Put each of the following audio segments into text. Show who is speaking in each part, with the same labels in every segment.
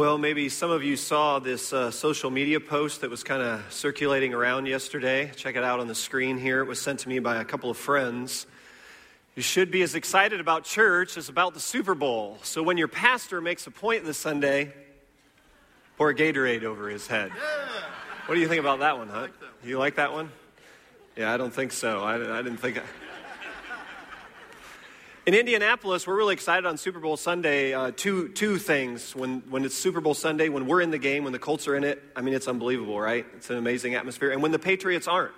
Speaker 1: Well, maybe some of you saw this uh, social media post that was kind of circulating around yesterday. Check it out on the screen here. It was sent to me by a couple of friends. You should be as excited about church as about the Super Bowl. So when your pastor makes a point this Sunday, pour a Gatorade over his head. Yeah. What do you think about that one, Huh? Like you like that one? Yeah, I don't think so. I, I didn't think. I... In Indianapolis, we're really excited on Super Bowl Sunday. Uh, two, two things. When, when it's Super Bowl Sunday, when we're in the game, when the Colts are in it, I mean, it's unbelievable, right? It's an amazing atmosphere. And when the Patriots aren't.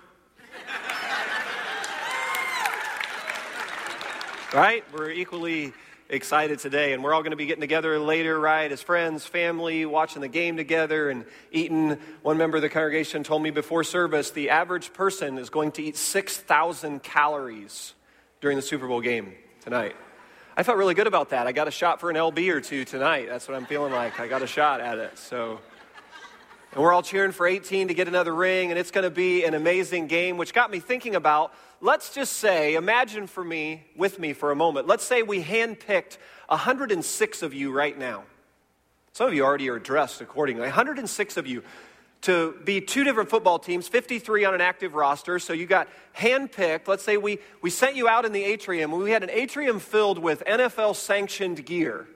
Speaker 1: right? We're equally excited today. And we're all going to be getting together later, right, as friends, family, watching the game together and eating. One member of the congregation told me before service the average person is going to eat 6,000 calories during the Super Bowl game tonight. I felt really good about that. I got a shot for an LB or two tonight. That's what I'm feeling like. I got a shot at it. So, and we're all cheering for 18 to get another ring, and it's going to be an amazing game, which got me thinking about let's just say, imagine for me, with me for a moment, let's say we handpicked 106 of you right now. Some of you already are dressed accordingly. 106 of you to be two different football teams, 53 on an active roster. So you got handpicked. Let's say we, we sent you out in the atrium. We had an atrium filled with NFL sanctioned gear.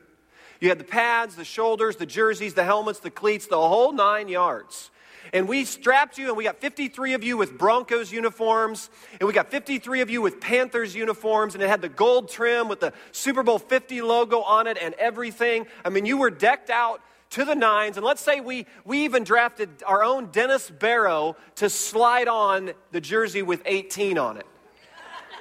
Speaker 1: You had the pads, the shoulders, the jerseys, the helmets, the cleats, the whole nine yards. And we strapped you, and we got 53 of you with Broncos uniforms, and we got 53 of you with Panthers uniforms, and it had the gold trim with the Super Bowl 50 logo on it and everything. I mean, you were decked out to the nines. And let's say we, we even drafted our own Dennis Barrow to slide on the jersey with 18 on it.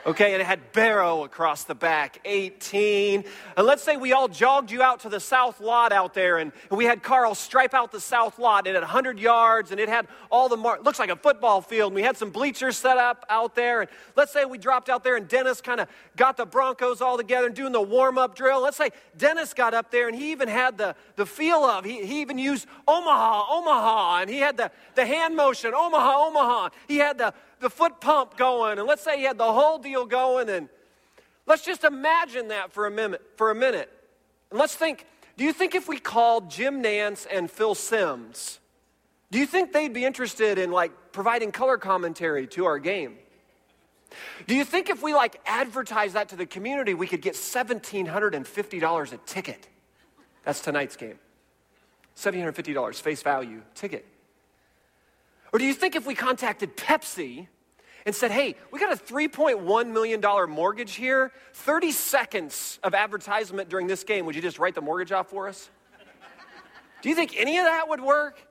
Speaker 1: Okay, and it had Barrow across the back, 18. And let's say we all jogged you out to the south lot out there, and, we had Carl stripe out the south lot. It had 100 yards, and it had all the mark, looks like a football field. And we had some bleachers set up out there. And let's say we dropped out there, and Dennis kind of got the Broncos all together and doing the warm up drill. Let's say Dennis got up there, and he even had the, the feel of, he, he even used Omaha, Omaha, and he had the, the hand motion, Omaha, Omaha. He had the the foot pump going, and let's say he had the whole deal going, and let's just imagine that for a minute. For a minute, and let's think. Do you think if we called Jim Nantz and Phil Simms, do you think they'd be interested in like providing color commentary to our game? Do you think if we like advertise that to the community, we could get $1,750 a ticket? That's tonight's game. $1,750 face value ticket. Or do you think if we contacted Pepsi and said, hey, we got a $3.1 million mortgage here, 30 seconds of advertisement during this game, would you just write the mortgage off for us? Do you think any of that would work?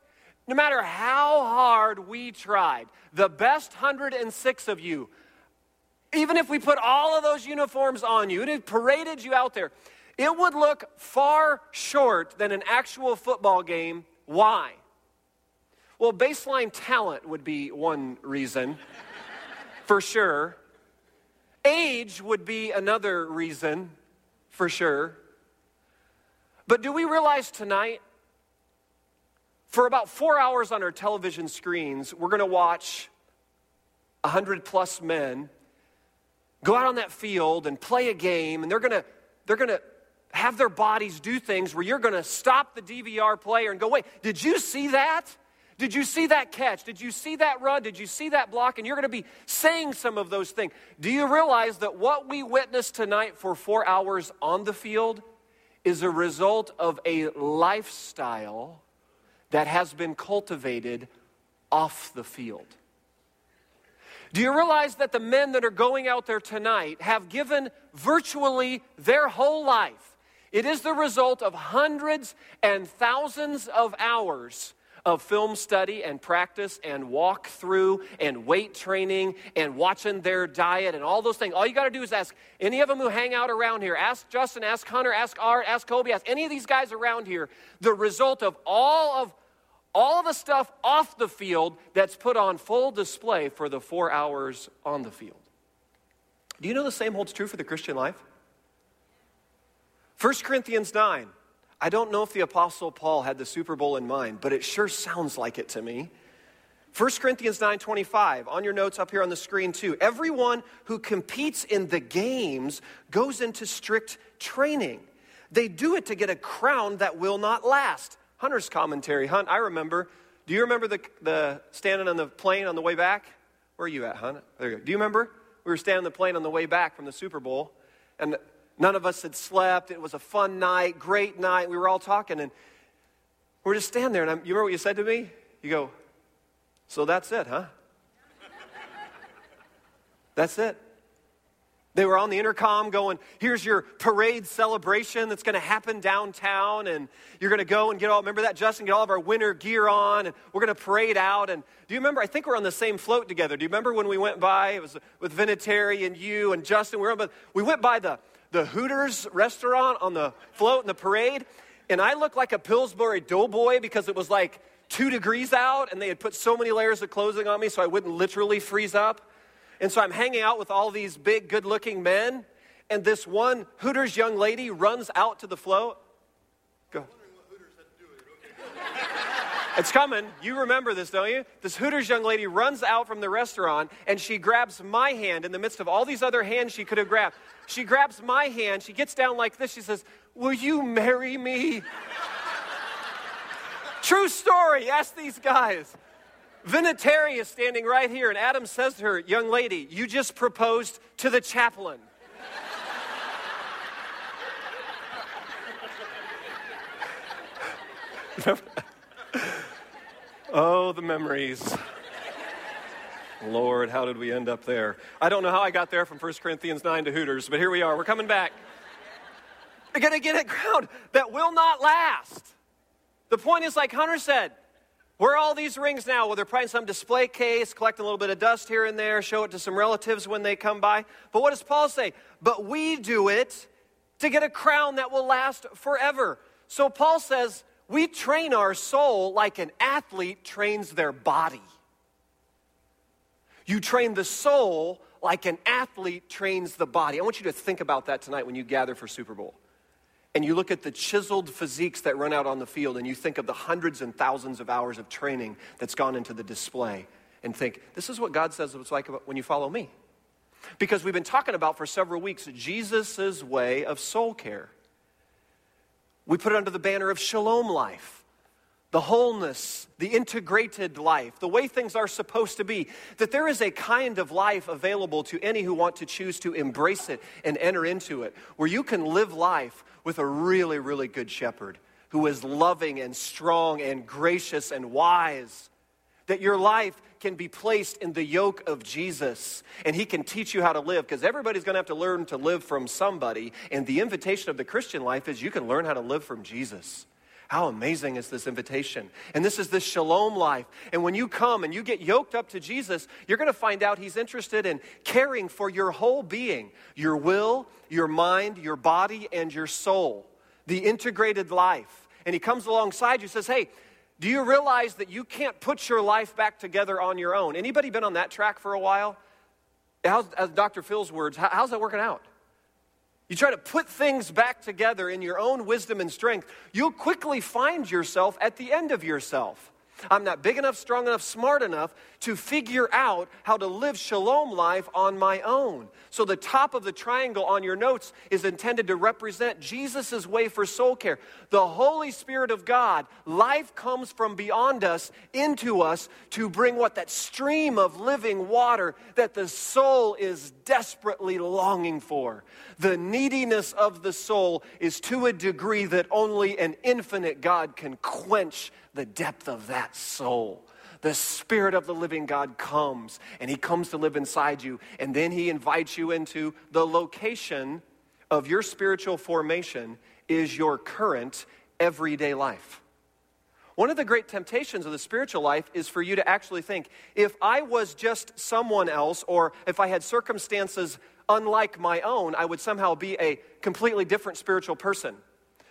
Speaker 1: No matter how hard we tried, the best 106 of you, even if we put all of those uniforms on you, it paraded you out there, it would look far short than an actual football game. Why? Well, baseline talent would be one reason, for sure. Age would be another reason, for sure. But do we realize tonight, for about four hours on our television screens, we're going to watch 100 plus men go out on that field and play a game, and they're going to, they're going to have their bodies do things where you're going to stop the DVR player and go, wait, did you see that? Did you see that catch? Did you see that run? Did you see that block? And you're going to be saying some of those things. Do you realize that what we witnessed tonight for four hours on the field is a result of a lifestyle that has been cultivated off the field? Do you realize that the men that are going out there tonight have given virtually their whole life? It is the result of hundreds and thousands of hours of film study and practice and walk through and weight training and watching their diet and all those things. All you got to do is ask any of them who hang out around here. Ask Justin, ask Hunter, ask Art, ask Kobe, ask any of these guys around here. The result of all of all the stuff off the field that's put on full display for the four hours on the field. Do you know the same holds true for the Christian life? 1 Corinthians 9. I don't know if the Apostle Paul had the Super Bowl in mind, but it sure sounds like it to me. 1 Corinthians 9:25 on your notes up here on the screen too. Everyone who competes in the games goes into strict training. They do it to get a crown that will not last, Hunter's commentary. Hunt, I remember. Do you remember the, the standing on the plane on the way back? Where are you at, Hunt? There you go. Do you remember? We were standing on the plane on the way back from the Super Bowl, and none of us had slept. It was a fun night, great night. We were all talking, and we're just standing there. And I'm, you remember what you said to me? You go, So that's it, huh? that's it. They were on the intercom going, here's your parade celebration that's going to happen downtown. And you're going to go and get all, remember that, Justin? Get all of our winter gear on. And we're going to parade out. And do you remember? I think we're on the same float together. Do you remember when we went by? It was with Vinatieri and you and Justin. We, were on, we went by the, the Hooters restaurant on the float in the parade. And I looked like a Pillsbury doughboy because it was like two degrees out. And they had put so many layers of clothing on me so I wouldn't literally freeze up. And so I'm hanging out with all these big, good looking men, and this one Hooters young lady runs out to the float. Go. It's coming. You remember this, don't you? This Hooters young lady runs out from the restaurant and she grabs my hand in the midst of all these other hands she could have grabbed. She grabs my hand. She gets down like this. She says, Will you marry me? True story. Ask these guys. Vinatieri is standing right here, and Adam says to her, Young lady, you just proposed to the chaplain. oh, the memories. Lord, how did we end up there? I don't know how I got there from 1 Corinthians 9 to Hooters, but here we are. We're coming back. We're going to get a ground that will not last. The point is, like Hunter said, where are all these rings now? Well, they're probably in some display case, collecting a little bit of dust here and there, show it to some relatives when they come by. But what does Paul say? But we do it to get a crown that will last forever. So Paul says, we train our soul like an athlete trains their body. You train the soul like an athlete trains the body. I want you to think about that tonight when you gather for Super Bowl and you look at the chiseled physiques that run out on the field and you think of the hundreds and thousands of hours of training that's gone into the display and think, this is what God says it's like when you follow me. Because we've been talking about for several weeks Jesus' way of soul care. We put it under the banner of shalom life the wholeness, the integrated life, the way things are supposed to be, that there is a kind of life available to any who want to choose to embrace it and enter into it, where you can live life with a really, really good shepherd who is loving and strong and gracious and wise. That your life can be placed in the yoke of Jesus and he can teach you how to live because everybody's going to have to learn to live from somebody. And the invitation of the Christian life is you can learn how to live from Jesus. How amazing is this invitation? And this is this shalom life. And when you come and you get yoked up to Jesus, you're going to find out He's interested in caring for your whole being your will, your mind, your body, and your soul. The integrated life. And He comes alongside you says, Hey, do you realize that you can't put your life back together on your own? Anybody been on that track for a while? How's, as Dr. Phil's words, how's that working out? you try to put things back together in your own wisdom and strength, you'll quickly find yourself at the end of yourself. I'm not big enough, strong enough, smart enough to figure out how to live shalom life on my own. So, the top of the triangle on your notes is intended to represent Jesus' way for soul care. The Holy Spirit of God, life comes from beyond us into us to bring what? That stream of living water that the soul is desperately longing for. The neediness of the soul is to a degree that only an infinite God can quench the depth of that soul. The Spirit of the living God comes and He comes to live inside you, and then He invites you into the location of your spiritual formation is your current everyday life. One of the great temptations of the spiritual life is for you to actually think if I was just someone else, or if I had circumstances unlike my own, I would somehow be a completely different spiritual person.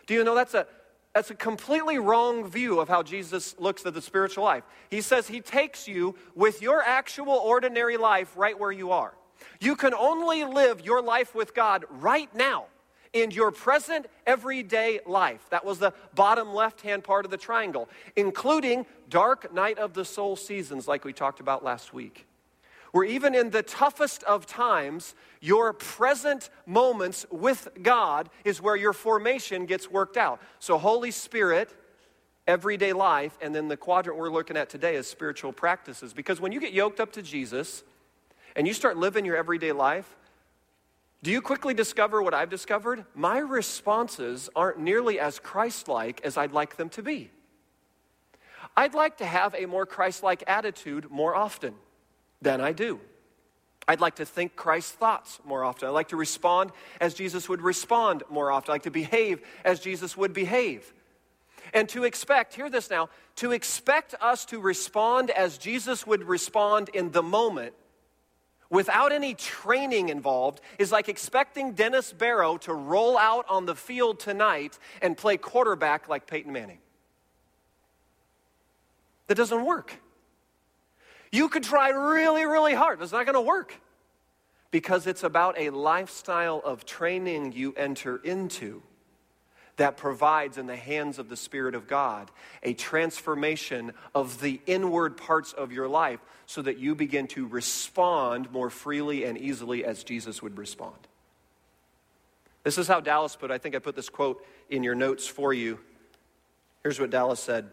Speaker 1: Do you know that's a that's a completely wrong view of how Jesus looks at the spiritual life. He says he takes you with your actual ordinary life right where you are. You can only live your life with God right now in your present everyday life. That was the bottom left hand part of the triangle, including dark night of the soul seasons, like we talked about last week where even in the toughest of times, your present moments with God is where your formation gets worked out. So, Holy Spirit, everyday life, and then the quadrant we're looking at today is spiritual practices. Because when you get yoked up to Jesus and you start living your everyday life, do you quickly discover what I've discovered? My responses aren't nearly as Christ like as I'd like them to be. I'd like to have a more Christ like attitude more often than I do. I'd like to think Christ's thoughts more often. I'd like to respond as Jesus would respond more often. I'd like to behave as Jesus would behave. And to expect, hear this now, to expect us to respond as Jesus would respond in the moment without any training involved is like expecting Dennis Barrow to roll out on the field tonight and play quarterback like Peyton Manning. That doesn't work. You could try really, really hard, it's not going to work because it's about a lifestyle of training you enter into that provides in the hands of the Spirit of God a transformation of the inward parts of your life so that you begin to respond more freely and easily as Jesus would respond. This is how Dallas put, I think I put this quote in your notes for you. Here's what Dallas said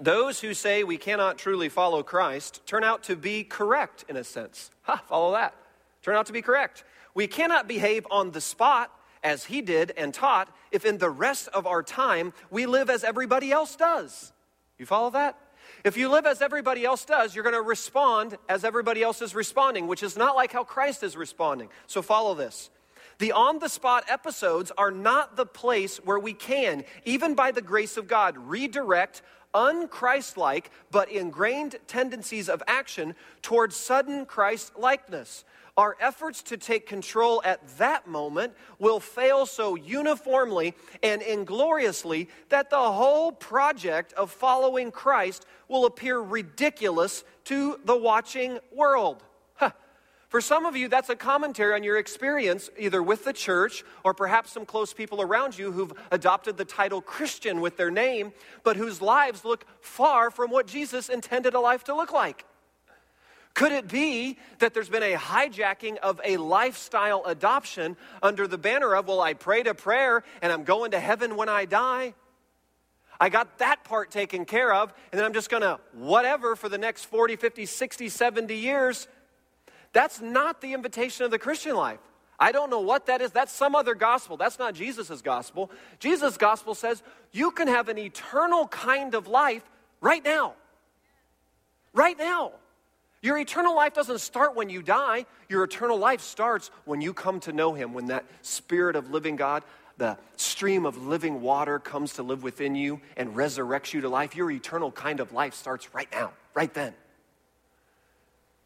Speaker 1: Those who say we cannot truly follow Christ turn out to be correct in a sense. Ha, follow that. Turn out to be correct. We cannot behave on the spot as he did and taught if in the rest of our time we live as everybody else does. You follow that? If you live as everybody else does, you're going to respond as everybody else is responding, which is not like how Christ is responding. So follow this. The on the spot episodes are not the place where we can, even by the grace of God, redirect unchristlike but ingrained tendencies of action towards sudden Christ likeness our efforts to take control at that moment will fail so uniformly and ingloriously that the whole project of following Christ will appear ridiculous to the watching world. For some of you, that's a commentary on your experience, either with the church or perhaps some close people around you who've adopted the title Christian with their name, but whose lives look far from what Jesus intended a life to look like. Could it be that there's been a hijacking of a lifestyle adoption under the banner of, well, I prayed a prayer and I'm going to heaven when I die? I got that part taken care of, and then I'm just to whatever for the next 40, 50, 60, 70 years. That's not the invitation of the Christian life. I don't know what that is. That's some other gospel. That's not Jesus' gospel. Jesus' gospel says you can have an eternal kind of life right now. Right now. Your eternal life doesn't start when you die. Your eternal life starts when you come to know Him, when that Spirit of living God, the stream of living water comes to live within you and resurrects you to life. Your eternal kind of life starts right now, right then.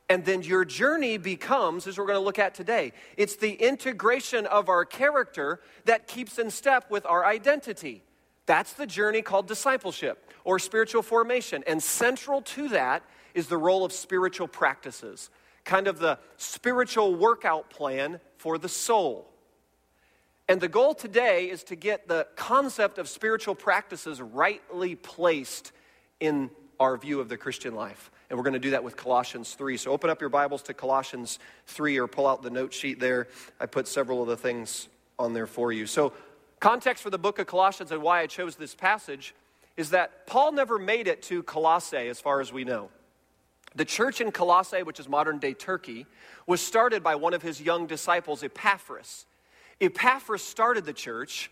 Speaker 1: And then your journey becomes, as we're going to look at today, it's the integration of our character that keeps in step with our identity. That's the journey called discipleship or spiritual formation. And central to that is the role of spiritual practices, kind of the spiritual workout plan for the soul. And the goal today is to get the concept of spiritual practices rightly placed in our view of the Christian life. And we're going to do that with Colossians 3. So open up your Bibles to Colossians 3 or pull out the note sheet there. I put several of the things on there for you. So, context for the book of Colossians and why I chose this passage is that Paul never made it to Colossae, as far as we know. The church in Colossae, which is modern day Turkey, was started by one of his young disciples, Epaphras. Epaphras started the church,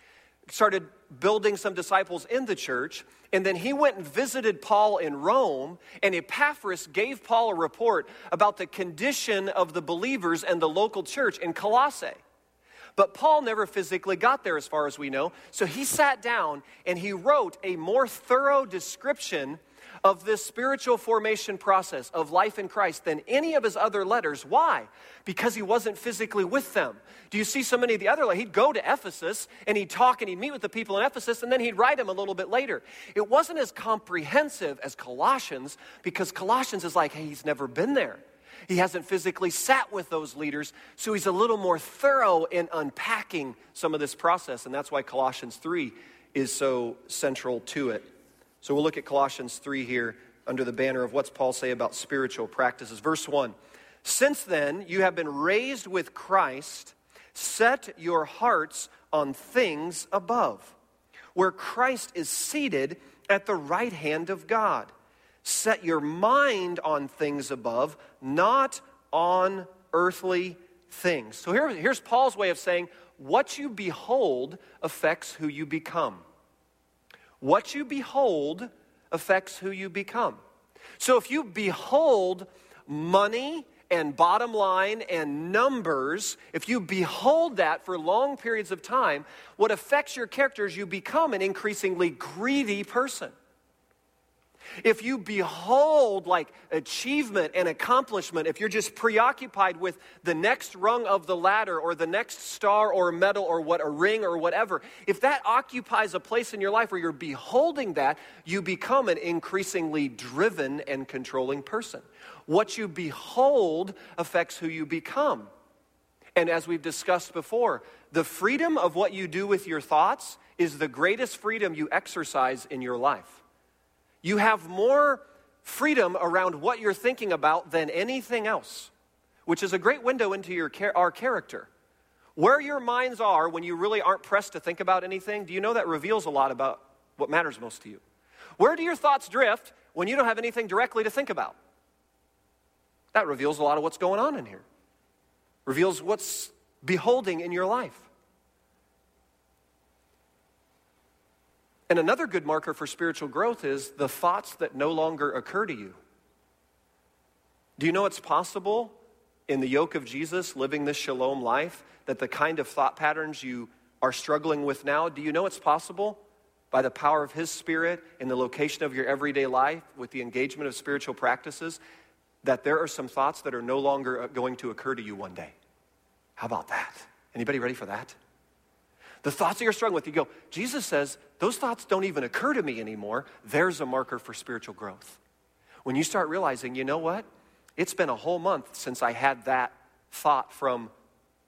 Speaker 1: started building some disciples in the church, and then he went and visited Paul in Rome, and Epaphras gave Paul a report about the condition of the believers and the local church in Colossae. But Paul never physically got there, as far as we know. So he sat down and he wrote a more thorough description of this spiritual formation process of life in Christ than any of his other letters. Why? Because he wasn't physically with them. Do you see so many of the other? He'd go to Ephesus and he'd talk and he'd meet with the people in Ephesus and then he'd write them a little bit later. It wasn't as comprehensive as Colossians because Colossians is like, hey, he's never been there. He hasn't physically sat with those leaders, so he's a little more thorough in unpacking some of this process, and that's why Colossians 3 is so central to it. So we'll look at Colossians 3 here under the banner of what's Paul say about spiritual practices. Verse 1 Since then you have been raised with Christ, set your hearts on things above, where Christ is seated at the right hand of God. Set your mind on things above, not on earthly things. So here, here's Paul's way of saying what you behold affects who you become. What you behold affects who you become. So if you behold money and bottom line and numbers, if you behold that for long periods of time, what affects your character is you become an increasingly greedy person. If you behold like achievement and accomplishment, if you're just preoccupied with the next rung of the ladder or the next star or medal or what a ring or whatever, if that occupies a place in your life where you're beholding that, you become an increasingly driven and controlling person. What you behold affects who you become. And as we've discussed before, the freedom of what you do with your thoughts is the greatest freedom you exercise in your life. You have more freedom around what you're thinking about than anything else, which is a great window into your, our character. Where your minds are when you really aren't pressed to think about anything, do you know that reveals a lot about what matters most to you? Where do your thoughts drift when you don't have anything directly to think about? That reveals a lot of what's going on in here, reveals what's beholding in your life. And another good marker for spiritual growth is the thoughts that no longer occur to you. Do you know it's possible in the yoke of Jesus, living this shalom life, that the kind of thought patterns you are struggling with now, do you know it's possible by the power of His Spirit in the location of your everyday life with the engagement of spiritual practices, that there are some thoughts that are no longer uh, going to occur to you one day? How about that? Anybody ready for that? The thoughts that you're struggling with, you go, Jesus says, those thoughts don't even occur to me anymore. There's a marker for spiritual growth. When you start realizing, you know what? It's been a whole month since I had that thought from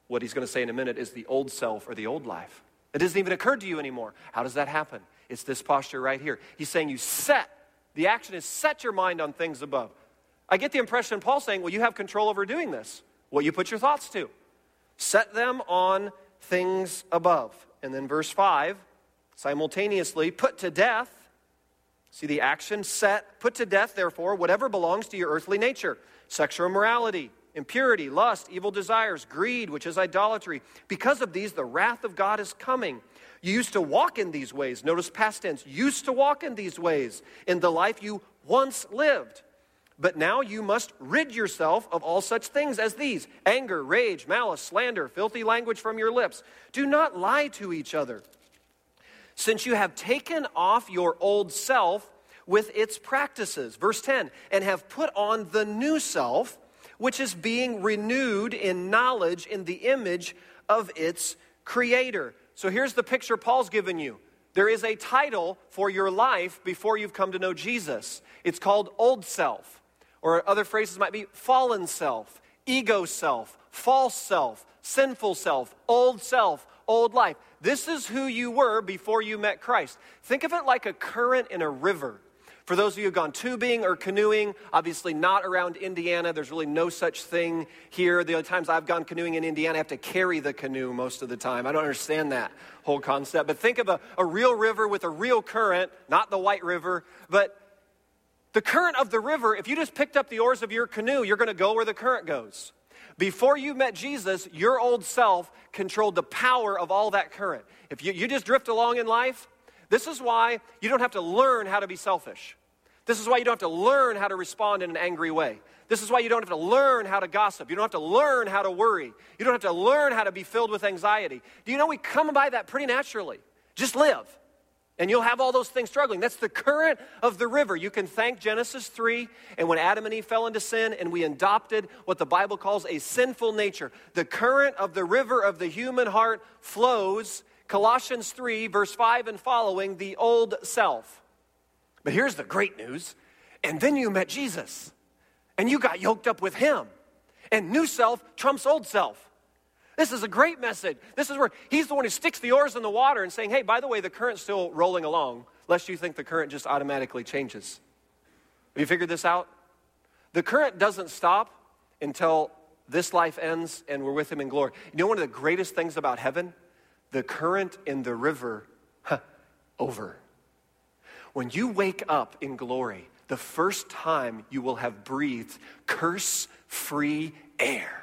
Speaker 1: what he's going to say in a minute is the old self or the old life. It doesn't even occur to you anymore. How does that happen? It's this posture right here. He's saying you set, the action is set your mind on things above. I get the impression Paul saying, well, you have control over doing this, what you put your thoughts to. Set them on things above. And then verse 5 simultaneously, put to death. See the action set, put to death, therefore, whatever belongs to your earthly nature sexual immorality, impurity, lust, evil desires, greed, which is idolatry. Because of these, the wrath of God is coming. You used to walk in these ways. Notice past tense. Used to walk in these ways in the life you once lived. But now you must rid yourself of all such things as these anger, rage, malice, slander, filthy language from your lips. Do not lie to each other. Since you have taken off your old self with its practices, verse 10, and have put on the new self, which is being renewed in knowledge in the image of its creator. So here's the picture Paul's given you. There is a title for your life before you've come to know Jesus. It's called Old Self. Or other phrases might be fallen self, ego self, false self, sinful self, old self, old life. This is who you were before you met Christ. Think of it like a current in a river. For those of you who've gone tubing or canoeing, obviously not around Indiana, there's really no such thing here. The other times I've gone canoeing in Indiana, I have to carry the canoe most of the time. I don't understand that whole concept. But think of a, a real river with a real current, not the White River, but the current of the river, if you just picked up the oars of your canoe, you're going to go where the current goes. Before you met Jesus, your old self controlled the power of all that current. If you, you just drift along in life, this is why you don't have to learn how to be selfish. This is why you don't have to learn how to respond in an angry way. This is why you don't have to learn how to gossip. You don't have to learn how to worry. You don't have to learn how to be filled with anxiety. Do you know we come by that pretty naturally? Just live. And you'll have all those things struggling. That's the current of the river. You can thank Genesis 3 and when Adam and Eve fell into sin and we adopted what the Bible calls a sinful nature. The current of the river of the human heart flows, Colossians 3, verse 5 and following, the old self. But here's the great news. And then you met Jesus and you got yoked up with him. And new self trumps old self. This is a great message. This is where he's the one who sticks the oars in the water and saying, hey, by the way, the current's still rolling along, lest you think the current just automatically changes. Have you figured this out? The current doesn't stop until this life ends and we're with him in glory. You know one of the greatest things about heaven? The current in the river, huh, over. When you wake up in glory, the first time you will have breathed curse free air.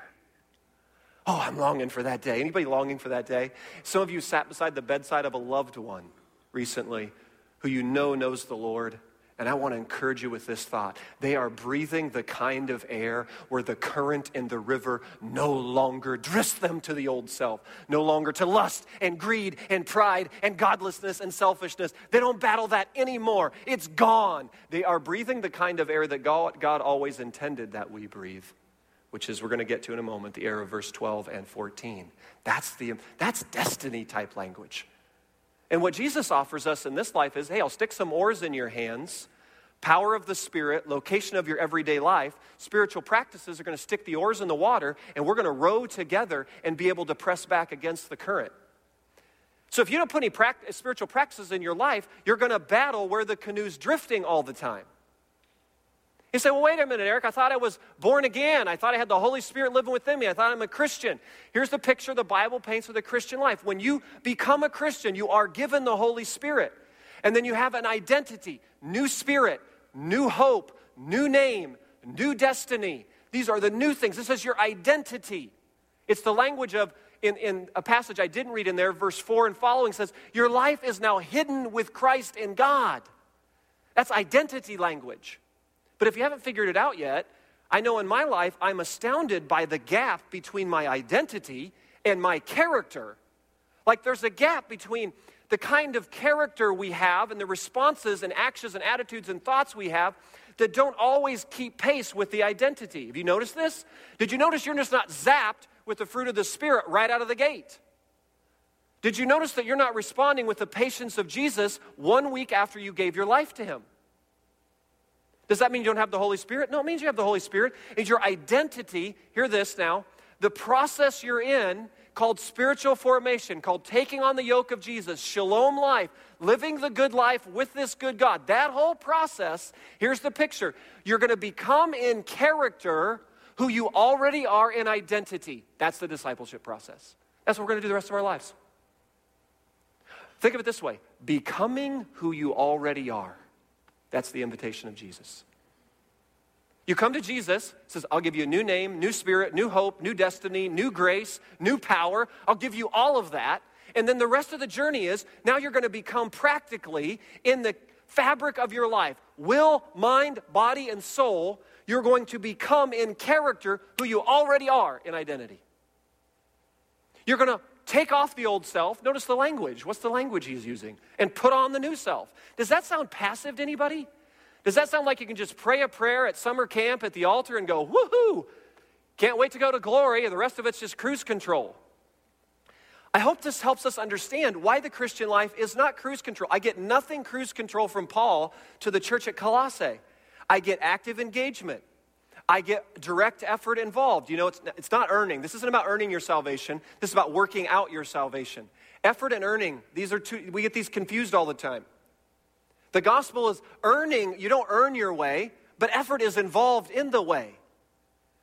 Speaker 1: Oh, I'm longing for that day. Anybody longing for that day? Some of you sat beside the bedside of a loved one recently who you know knows the Lord. And I want to encourage you with this thought. They are breathing the kind of air where the current in the river no longer drifts them to the old self, no longer to lust and greed and pride and godlessness and selfishness. They don't battle that anymore. It's gone. They are breathing the kind of air that God, always intended that we breathe which is we're going to get to in a moment, the era of verse 12 and 14. That's, the, that's destiny type language. And what Jesus offers us in this life is hey, I'll stick some oars in your hands, power of the Spirit, location of your everyday life. Spiritual practices are going to stick the oars in the water, and we're going to row together and be able to press back against the current. So if you don't put any practice, spiritual practices in your life, you're going to battle where the canoe's drifting all the time. You say, well, wait a minute, Eric. I thought I was born again. I thought I had the Holy Spirit living within me. I thought I'm a Christian. Here's the picture the Bible paints of the Christian life. When you become a Christian, you are given the Holy Spirit. And then you have an identity, new spirit, new hope, new name, new destiny. These are the new things. This is your identity. It's the language of, in, in a passage I didn't read in there, verse 4 and following says, Your life is now hidden with Christ in God. That's identity language. But if you haven't figured it out yet, I know in my life I'm astounded by the gap between my identity and my character. Like there's a gap between the kind of character we have and the responses and actions and attitudes and thoughts we have that don't always keep pace with the identity. Have you noticed this? Did you notice you're just not zapped with the fruit of the Spirit right out of the gate? Did you notice that you're not responding with the patience of Jesus one week after you gave your life to Him? Does that mean you don't have the Holy Spirit? No, it means you have the Holy Spirit. It's your identity. Hear this now. The process you're in called spiritual formation, called taking on the yoke of Jesus, shalom life, living the good life with this good God. That whole process, here's the picture. You're going to become in character who you already are in identity. That's the discipleship process. That's what we're going to do the rest of our lives. Think of it this way becoming who you already are. That's the invitation of Jesus. You come to Jesus, says, I'll give you a new name, new spirit, new hope, new destiny, new grace, new power. I'll give you all of that. And then the rest of the journey is now you're going to become practically in the fabric of your life will, mind, body, and soul. You're going to become in character who you already are in identity. You're going to take off the old self. Notice the language. What's the language he's using? And put on the new self. Does that sound passive to anybody? Does that sound like you can just pray a prayer at summer camp at the altar and go, woohoo, can't wait to go to glory, and the rest of it's just cruise control? I hope this helps us understand why the Christian life is not cruise control. I get nothing cruise control from Paul to the church at Colossae. I get active engagement. I get direct effort involved. You know, it's, it's not earning. This isn't about earning your salvation. This is about working out your salvation. Effort and earning, these are two, we get these confused all the time. The gospel is earning, you don't earn your way, but effort is involved in the way.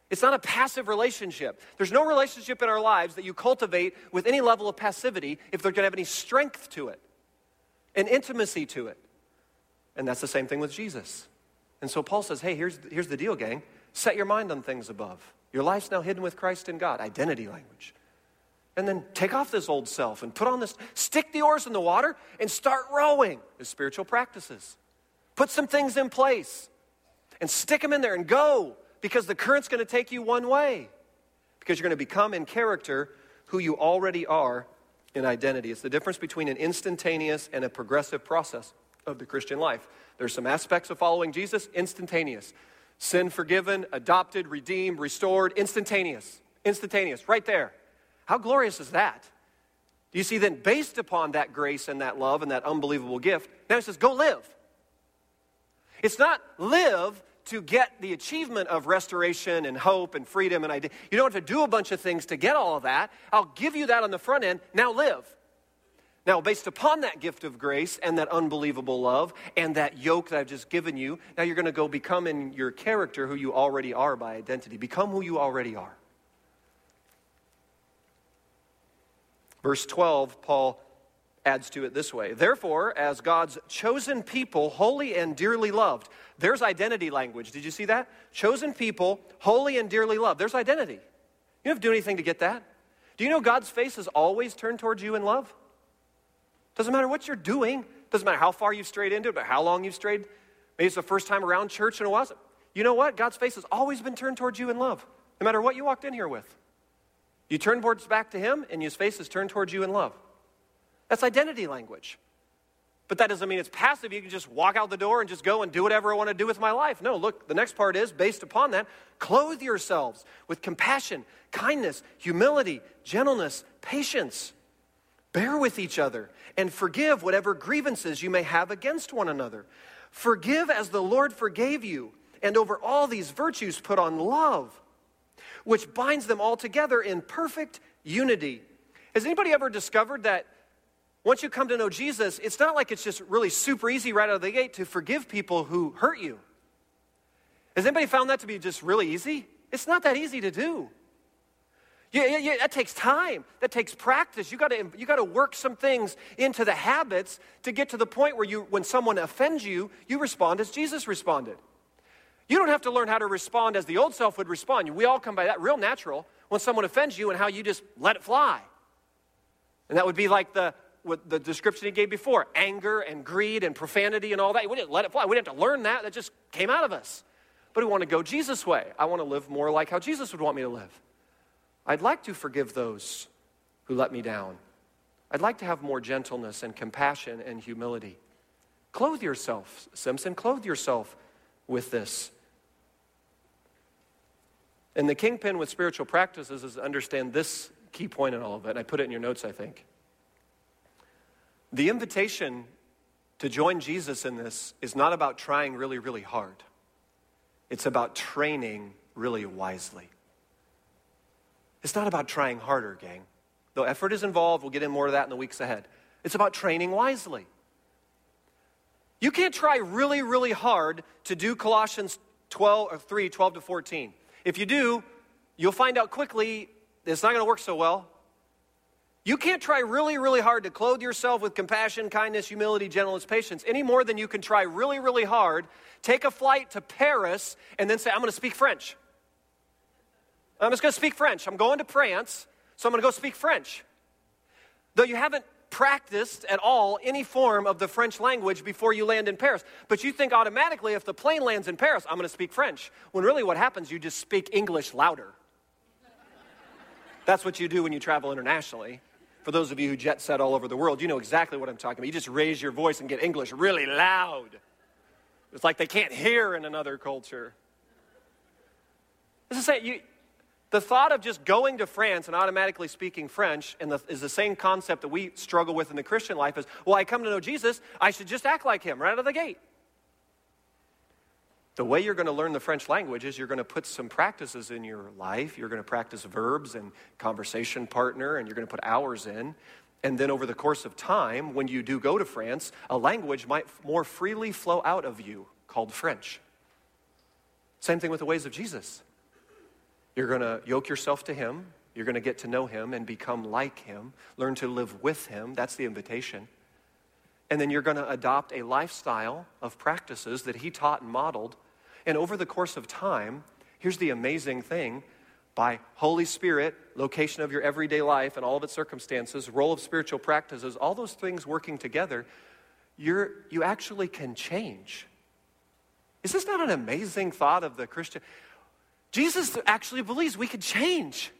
Speaker 1: It's not a passive relationship. There's no relationship in our lives that you cultivate with any level of passivity if they're going to have any strength to it and intimacy to it. And that's the same thing with Jesus. And so Paul says, hey, here's, here's the deal, gang. Set your mind on things above. Your life's now hidden with Christ in God, identity language. And then take off this old self and put on this, stick the oars in the water and start rowing as spiritual practices. Put some things in place and stick them in there and go because the current's going to take you one way. Because you're going to become in character who you already are in identity. It's the difference between an instantaneous and a progressive process of the Christian life. There's some aspects of following Jesus, instantaneous. Sin forgiven, adopted, redeemed, restored, instantaneous. Instantaneous, right there. How glorious is that? Do you see then, based upon that grace and that love and that unbelievable gift, now he says, go live. It's not live to get the achievement of restoration and hope and freedom and idea. You don't have to do a bunch of things to get all of that. I'll give you that on the front end. Now live. Now, based upon that gift of grace and that unbelievable love and that yoke that I've just given you, now you're going to go become in your character who you already are by identity. Become who you already are. Verse 12, Paul adds to it this way Therefore, as God's chosen people, holy and dearly loved, there's identity language. Did you see that? Chosen people, holy and dearly loved. There's identity. You don't have to do anything to get that. Do you know God's face is always turned towards you in love? Doesn't matter what you're doing, doesn't matter how far you've strayed into it, but how long you've strayed. Maybe it's the first time around church and it wasn't. You know what? God's face has always been turned towards you in love, no matter what you walked in here with. You turn towards back to Him, and His face is turned towards you in love. That's identity language. But that doesn't mean it's passive. You can just walk out the door and just go and do whatever I want to do with my life. No, look, the next part is based upon that clothe yourselves with compassion, kindness, humility, gentleness, patience. Bear with each other and forgive whatever grievances you may have against one another. Forgive as the Lord forgave you, and over all these virtues put on love, which binds them all together in perfect unity. Has anybody ever discovered that once you come to know Jesus, it's not like it's just really super easy right out of the gate to forgive people who hurt you? Has anybody found that to be just really easy? It's not that easy to do. Yeah, yeah, that takes time. That takes practice. You got to you got to work some things into the habits to get to the point where you when someone offends you, you respond as Jesus responded. You don't have to learn how to respond as the old self would respond. We all come by that real natural when someone offends you and how you just let it fly. And that would be like the the description he gave before anger and greed and profanity and all that. We didn't let it fly. We didn't have to learn that. That just came out of us. But we want to go Jesus' way. I want to live more like how Jesus would want me to live. I'd like to forgive those who let me down. I'd like to have more gentleness and compassion and humility. Clothe yourself, Simpson, clothe yourself with this. And the kingpin with spiritual practices is understand this key point in all of it. I put it in your notes, I think. The invitation to join Jesus in this is not about trying really, really hard, it's about training really wisely. It's not about trying harder, gang. Though effort is involved, we'll get in more of that in the weeks ahead. It's about training wisely. You can't try really, really hard to do Colossians 12 or 3, 12 to 14. If you do, you'll find out quickly it's not going to work so well. You can't try really, really hard to clothe yourself with compassion, kindness, humility, gentleness, patience any more than you can try really, really hard, take a flight to Paris, and then say, I'm going to speak French. I'm just going to speak French. I'm going to France, so I'm going to go speak French. Though you haven't practiced at all any form of the French language before you land in Paris. But you think automatically if the plane lands in Paris, I'm going to speak French. When really what happens, you just speak English louder. That's what you do when you travel internationally. For those of you who jet set all over the world, you know exactly what I'm talking about. You just raise your voice and get English really loud. It's like they can't hear in another culture. This is saying you, the thought of just going to France and automatically speaking French the, is the same concept that we struggle with in the Christian life is, well, I come to know Jesus, I should just act like him right out of the gate. The way you're going to learn the French language is you're going to put some practices in your life. You're going to practice verbs and conversation partner, and you're going to put hours in. And then over the course of time, when you do go to France, a language might more freely flow out of you called French. Same thing with the ways of Jesus. You're going to yoke yourself to Him. You're going to get to know Him and become like Him, learn to live with Him. That's the invitation. And then you're going to adopt a lifestyle of practices that He taught and modeled. And over the course of time, here's the amazing thing by Holy Spirit, location of your everyday life and all of its circumstances, role of spiritual practices, all those things working together, you're, you actually can change. Is this not an amazing thought of the Christian? Jesus actually believes we could change.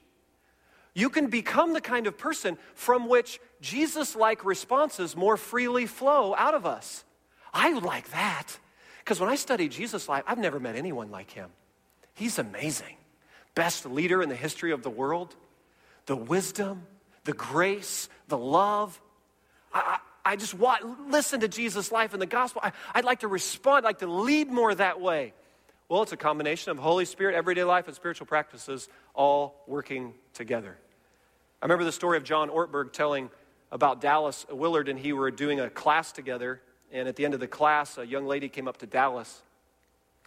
Speaker 1: You can become the kind of person from which Jesus like responses more freely flow out of us. I like that. Because when I study Jesus' life, I've never met anyone like him. He's amazing. Best leader in the history of the world. The wisdom, the grace, the love. I, I, I just want, listen to Jesus' life in the gospel. I, I'd like to respond, I'd like to lead more that way. Well, it's a combination of Holy Spirit, everyday life, and spiritual practices all working together. I remember the story of John Ortberg telling about Dallas Willard and he were doing a class together. And at the end of the class, a young lady came up to Dallas,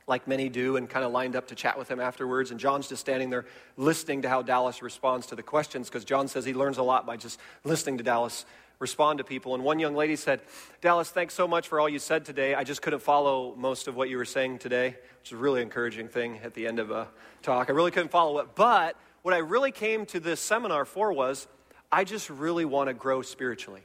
Speaker 1: like many do, and kind of lined up to chat with him afterwards. And John's just standing there listening to how Dallas responds to the questions because John says he learns a lot by just listening to Dallas respond to people. And one young lady said, Dallas, thanks so much for all you said today. I just couldn't follow most of what you were saying today, which is a really encouraging thing at the end of a talk. I really couldn't follow it. But what I really came to this seminar for was I just really want to grow spiritually.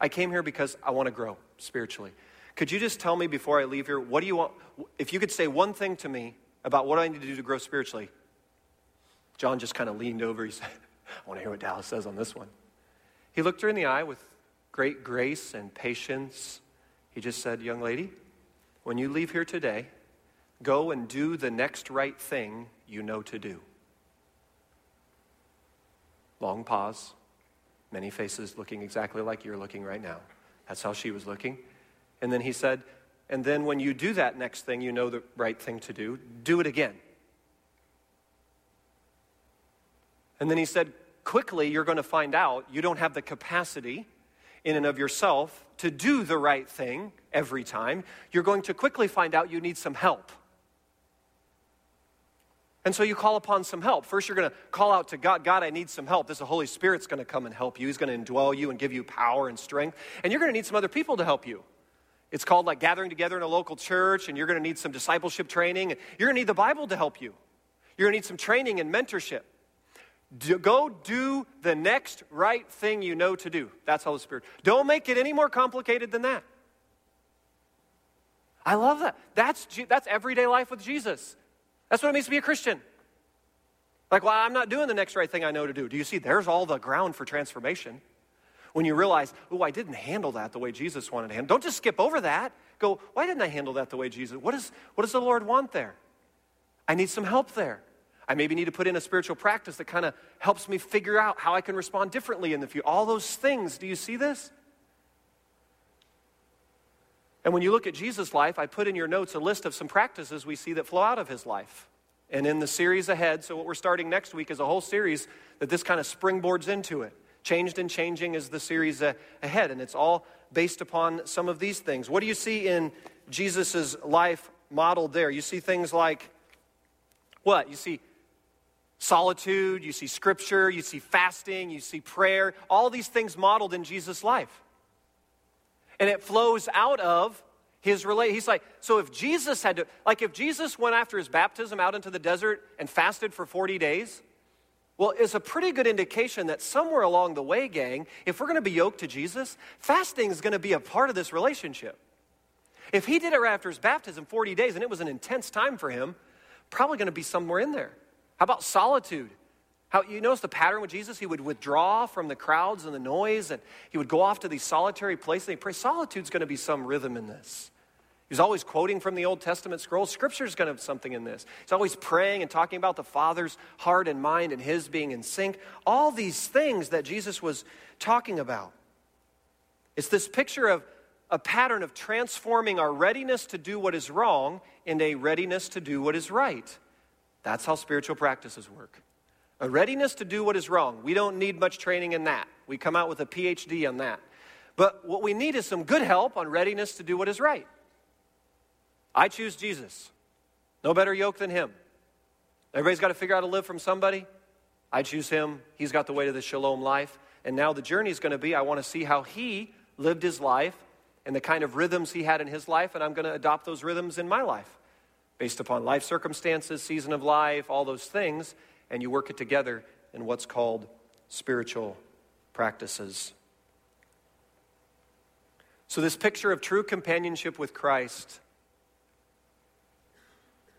Speaker 1: I came here because I want to grow spiritually. Could you just tell me before I leave here, what do you want? If you could say one thing to me about what I need to do to grow spiritually. John just kind of leaned over. He said, I want to hear what Dallas says on this one. He looked her in the eye with great grace and patience. He just said, Young lady, when you leave here today, go and do the next right thing you know to do. Long pause, many faces looking exactly like you're looking right now. That's how she was looking. And then he said, And then when you do that next thing you know the right thing to do, do it again. And then he said, quickly you're going to find out you don't have the capacity in and of yourself to do the right thing every time. You're going to quickly find out you need some help. And so you call upon some help. First, you're going to call out to God, God, I need some help. This the Holy Spirit's going to come and help you. He's going to indwell you and give you power and strength. And you're going to need some other people to help you. It's called like gathering together in a local church, and you're going to need some discipleship training. You're going to need the Bible to help you. You're going to need some training and mentorship. Do, go do the next right thing you know to do. That's Holy Spirit. Don't make it any more complicated than that. I love that. That's, that's everyday life with Jesus. That's what it means to be a Christian. Like, well, I'm not doing the next right thing I know to do. Do you see? There's all the ground for transformation. When you realize, oh, I didn't handle that the way Jesus wanted to handle. Don't just skip over that. Go, why didn't I handle that the way Jesus? What, is, what does the Lord want there? I need some help there. I maybe need to put in a spiritual practice that kind of helps me figure out how I can respond differently in the future. All those things. Do you see this? And when you look at Jesus' life, I put in your notes a list of some practices we see that flow out of his life. And in the series ahead, so what we're starting next week is a whole series that this kind of springboards into it. Changed and Changing is the series ahead, and it's all based upon some of these things. What do you see in Jesus' life modeled there? You see things like what? You see solitude, you see scripture, you see fasting, you see prayer, all these things modeled in Jesus' life. And it flows out of his relate. He's like, so if Jesus had to, like if Jesus went after his baptism out into the desert and fasted for 40 days, well, it's a pretty good indication that somewhere along the way, gang, if we're going to be yoked to Jesus, fasting is going to be a part of this relationship. If he did it right after his baptism, 40 days, and it was an intense time for him, probably going to be somewhere in there. How about solitude? How you notice the pattern with Jesus? He would withdraw from the crowds and the noise, and he would go off to these solitary places. And he pray. Solitude's going to be some rhythm in this. He's always quoting from the Old Testament scrolls. Scripture's going to have something in this. He's always praying and talking about the Father's heart and mind and his being in sync. All these things that Jesus was talking about. It's this picture of a pattern of transforming our readiness to do what is wrong into a readiness to do what is right. That's how spiritual practices work. A readiness to do what is wrong. We don't need much training in that. We come out with a PhD on that. But what we need is some good help on readiness to do what is right. I choose Jesus. No better yoke than him. Everybody's got to figure out how to live from somebody. I choose him. He's got the way to the shalom life. And now the journey is going to be I want to see how he lived his life and the kind of rhythms he had in his life, and I'm going to adopt those rhythms in my life based upon life circumstances, season of life, all those things, and you work it together in what's called spiritual practices. So, this picture of true companionship with Christ,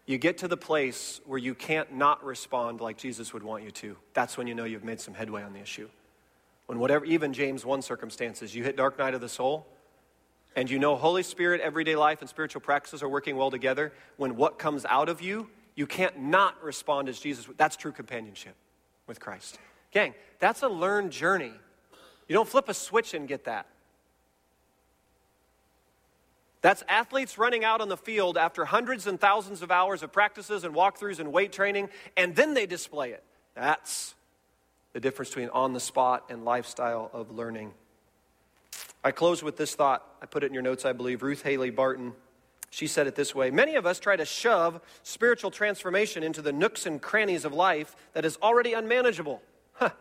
Speaker 1: you get to the place where you can't not respond like Jesus would want you to. That's when you know you've made some headway on the issue. When whatever, even James 1 circumstances, you hit dark night of the soul, and you know Holy Spirit, everyday life, and spiritual practices are working well together, when what comes out of you, you can't not respond as Jesus. That's true companionship with Christ. Gang, that's a learned journey. You don't flip a switch and get that. That's athletes running out on the field after hundreds and thousands of hours of practices and walkthroughs and weight training, and then they display it. That's the difference between on the spot and lifestyle of learning. I close with this thought. I put it in your notes, I believe. Ruth Haley Barton. She said it this way Many of us try to shove spiritual transformation into the nooks and crannies of life that is already unmanageable. Huh.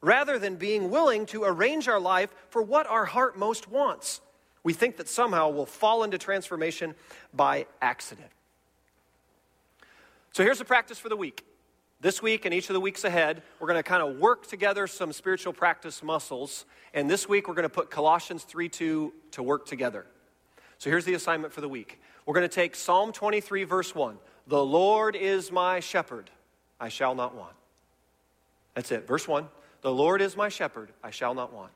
Speaker 1: rather than being willing to arrange our life for what our heart most wants. We think that somehow we'll fall into transformation by accident. So here's the practice for the week. This week and each of the weeks ahead, we're going to kind of work together some spiritual practice muscles. And this week, we're going to put Colossians 3 2 to work together. So here's the assignment for the week. We're going to take Psalm 23, verse 1. The Lord is my shepherd, I shall not want. That's it. Verse 1. The Lord is my shepherd, I shall not want.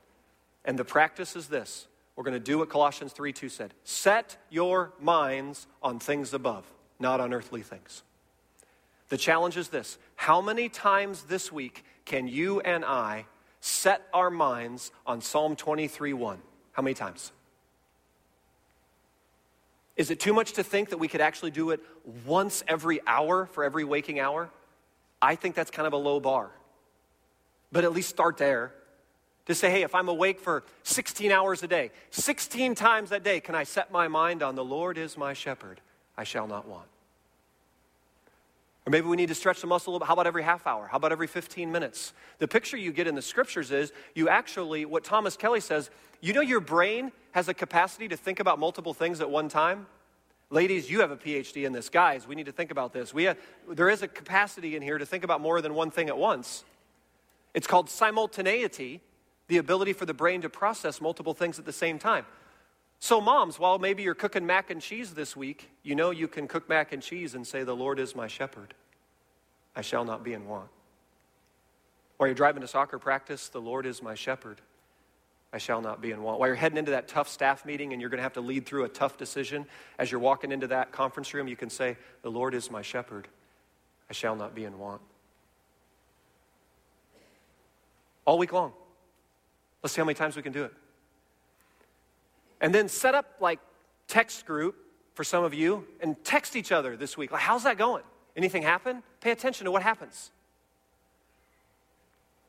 Speaker 1: And the practice is this we're going to do what Colossians 3 2 said set your minds on things above, not on earthly things. The challenge is this How many times this week can you and I set our minds on Psalm 23 1? How many times? Is it too much to think that we could actually do it once every hour for every waking hour? I think that's kind of a low bar. But at least start there. To say, hey, if I'm awake for 16 hours a day, 16 times a day, can I set my mind on the Lord is my shepherd? I shall not want. Or maybe we need to stretch the muscle a little bit. How about every half hour? How about every 15 minutes? The picture you get in the scriptures is you actually, what Thomas Kelly says, you know your brain has a capacity to think about multiple things at one time? Ladies, you have a PhD in this. Guys, we need to think about this. We have, there is a capacity in here to think about more than one thing at once. It's called simultaneity, the ability for the brain to process multiple things at the same time. So, moms, while maybe you're cooking mac and cheese this week, you know you can cook mac and cheese and say, The Lord is my shepherd. I shall not be in want. While you're driving to soccer practice, the Lord is my shepherd. I shall not be in want. While you're heading into that tough staff meeting and you're going to have to lead through a tough decision, as you're walking into that conference room, you can say, The Lord is my shepherd. I shall not be in want. All week long. Let's see how many times we can do it. And then set up like text group for some of you and text each other this week. Like, how's that going? Anything happen? Pay attention to what happens.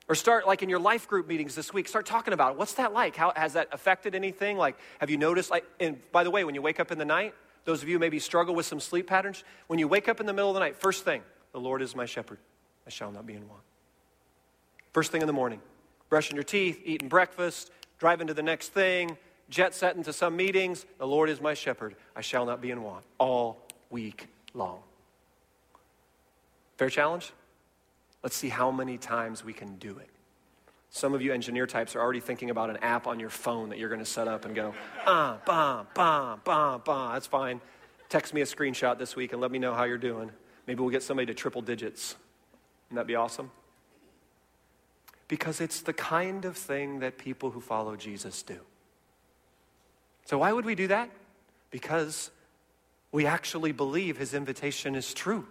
Speaker 1: Or start like in your life group meetings this week, start talking about it. What's that like? How has that affected anything? Like, have you noticed like and by the way, when you wake up in the night, those of you maybe struggle with some sleep patterns, when you wake up in the middle of the night, first thing, the Lord is my shepherd. I shall not be in want. First thing in the morning, brushing your teeth, eating breakfast, driving to the next thing, jet set into some meetings. The Lord is my shepherd. I shall not be in want all week long. Fair challenge? Let's see how many times we can do it. Some of you engineer types are already thinking about an app on your phone that you're going to set up and go, ah, bah, bah, bah, bah. That's fine. Text me a screenshot this week and let me know how you're doing. Maybe we'll get somebody to triple digits. Wouldn't that be awesome? Because it's the kind of thing that people who follow Jesus do. So, why would we do that? Because we actually believe his invitation is true.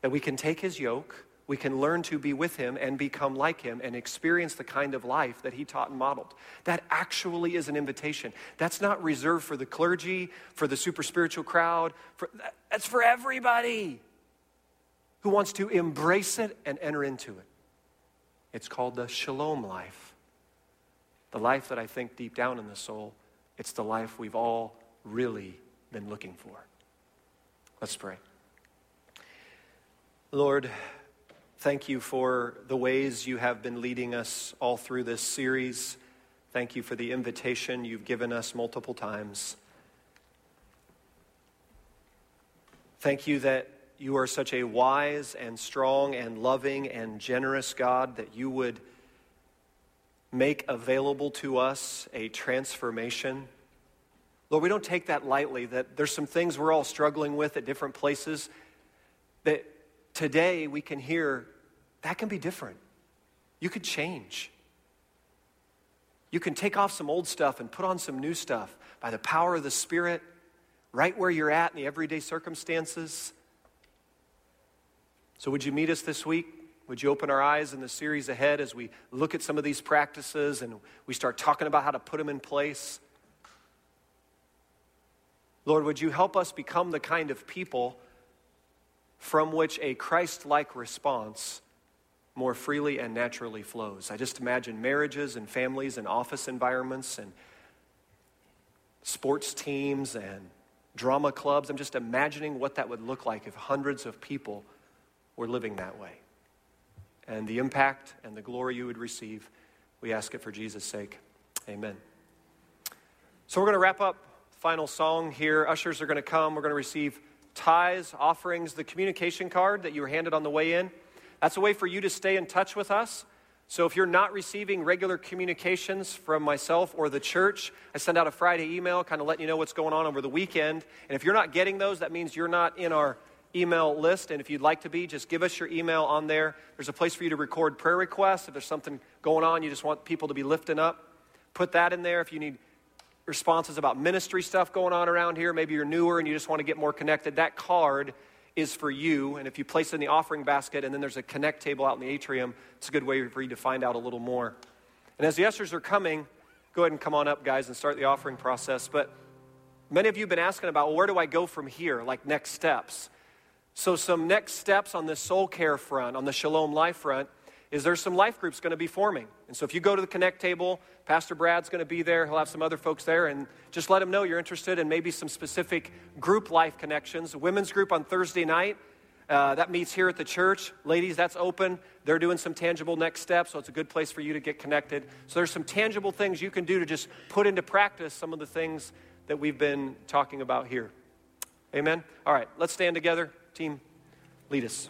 Speaker 1: That we can take his yoke, we can learn to be with him and become like him and experience the kind of life that he taught and modeled. That actually is an invitation. That's not reserved for the clergy, for the super spiritual crowd. For, that's for everybody who wants to embrace it and enter into it. It's called the shalom life. The life that I think deep down in the soul, it's the life we've all really been looking for. Let's pray. Lord, thank you for the ways you have been leading us all through this series. Thank you for the invitation you've given us multiple times. Thank you that you are such a wise and strong and loving and generous God that you would make available to us a transformation. Lord, we don't take that lightly, that there's some things we're all struggling with at different places that today we can hear that can be different. You could change. You can take off some old stuff and put on some new stuff by the power of the Spirit, right where you're at in the everyday circumstances. So, would you meet us this week? Would you open our eyes in the series ahead as we look at some of these practices and we start talking about how to put them in place? Lord, would you help us become the kind of people from which a Christ like response more freely and naturally flows? I just imagine marriages and families and office environments and sports teams and drama clubs. I'm just imagining what that would look like if hundreds of people were living that way. And the impact and the glory you would receive. We ask it for Jesus' sake. Amen. So we're going to wrap up. Final song here. Ushers are going to come. We're going to receive tithes, offerings, the communication card that you were handed on the way in. That's a way for you to stay in touch with us. So if you're not receiving regular communications from myself or the church, I send out a Friday email kind of letting you know what's going on over the weekend. And if you're not getting those, that means you're not in our email list. And if you'd like to be, just give us your email on there. There's a place for you to record prayer requests. If there's something going on, you just want people to be lifting up, put that in there. If you need responses about ministry stuff going on around here, maybe you're newer and you just want to get more connected, that card is for you. And if you place it in the offering basket and then there's a connect table out in the atrium, it's a good way for you to find out a little more. And as the ushers are coming, go ahead and come on up, guys, and start the offering process. But many of you have been asking about, well, where do I go from here? Like next steps. So, some next steps on this soul care front, on the Shalom Life front, is there's some life groups going to be forming. And so if you go to the Connect table, Pastor Brad's going to be there. He'll have some other folks there. And just let him know you're interested in maybe some specific group life connections. women's group on Thursday night. Uh, that meets here at the church. Ladies, that's open. They're doing some tangible next steps, so it's a good place for you to get connected. So there's some tangible things you can do to just put into practice some of the things that we've been talking about here. Amen? All right, let's stand together. Team, lead us.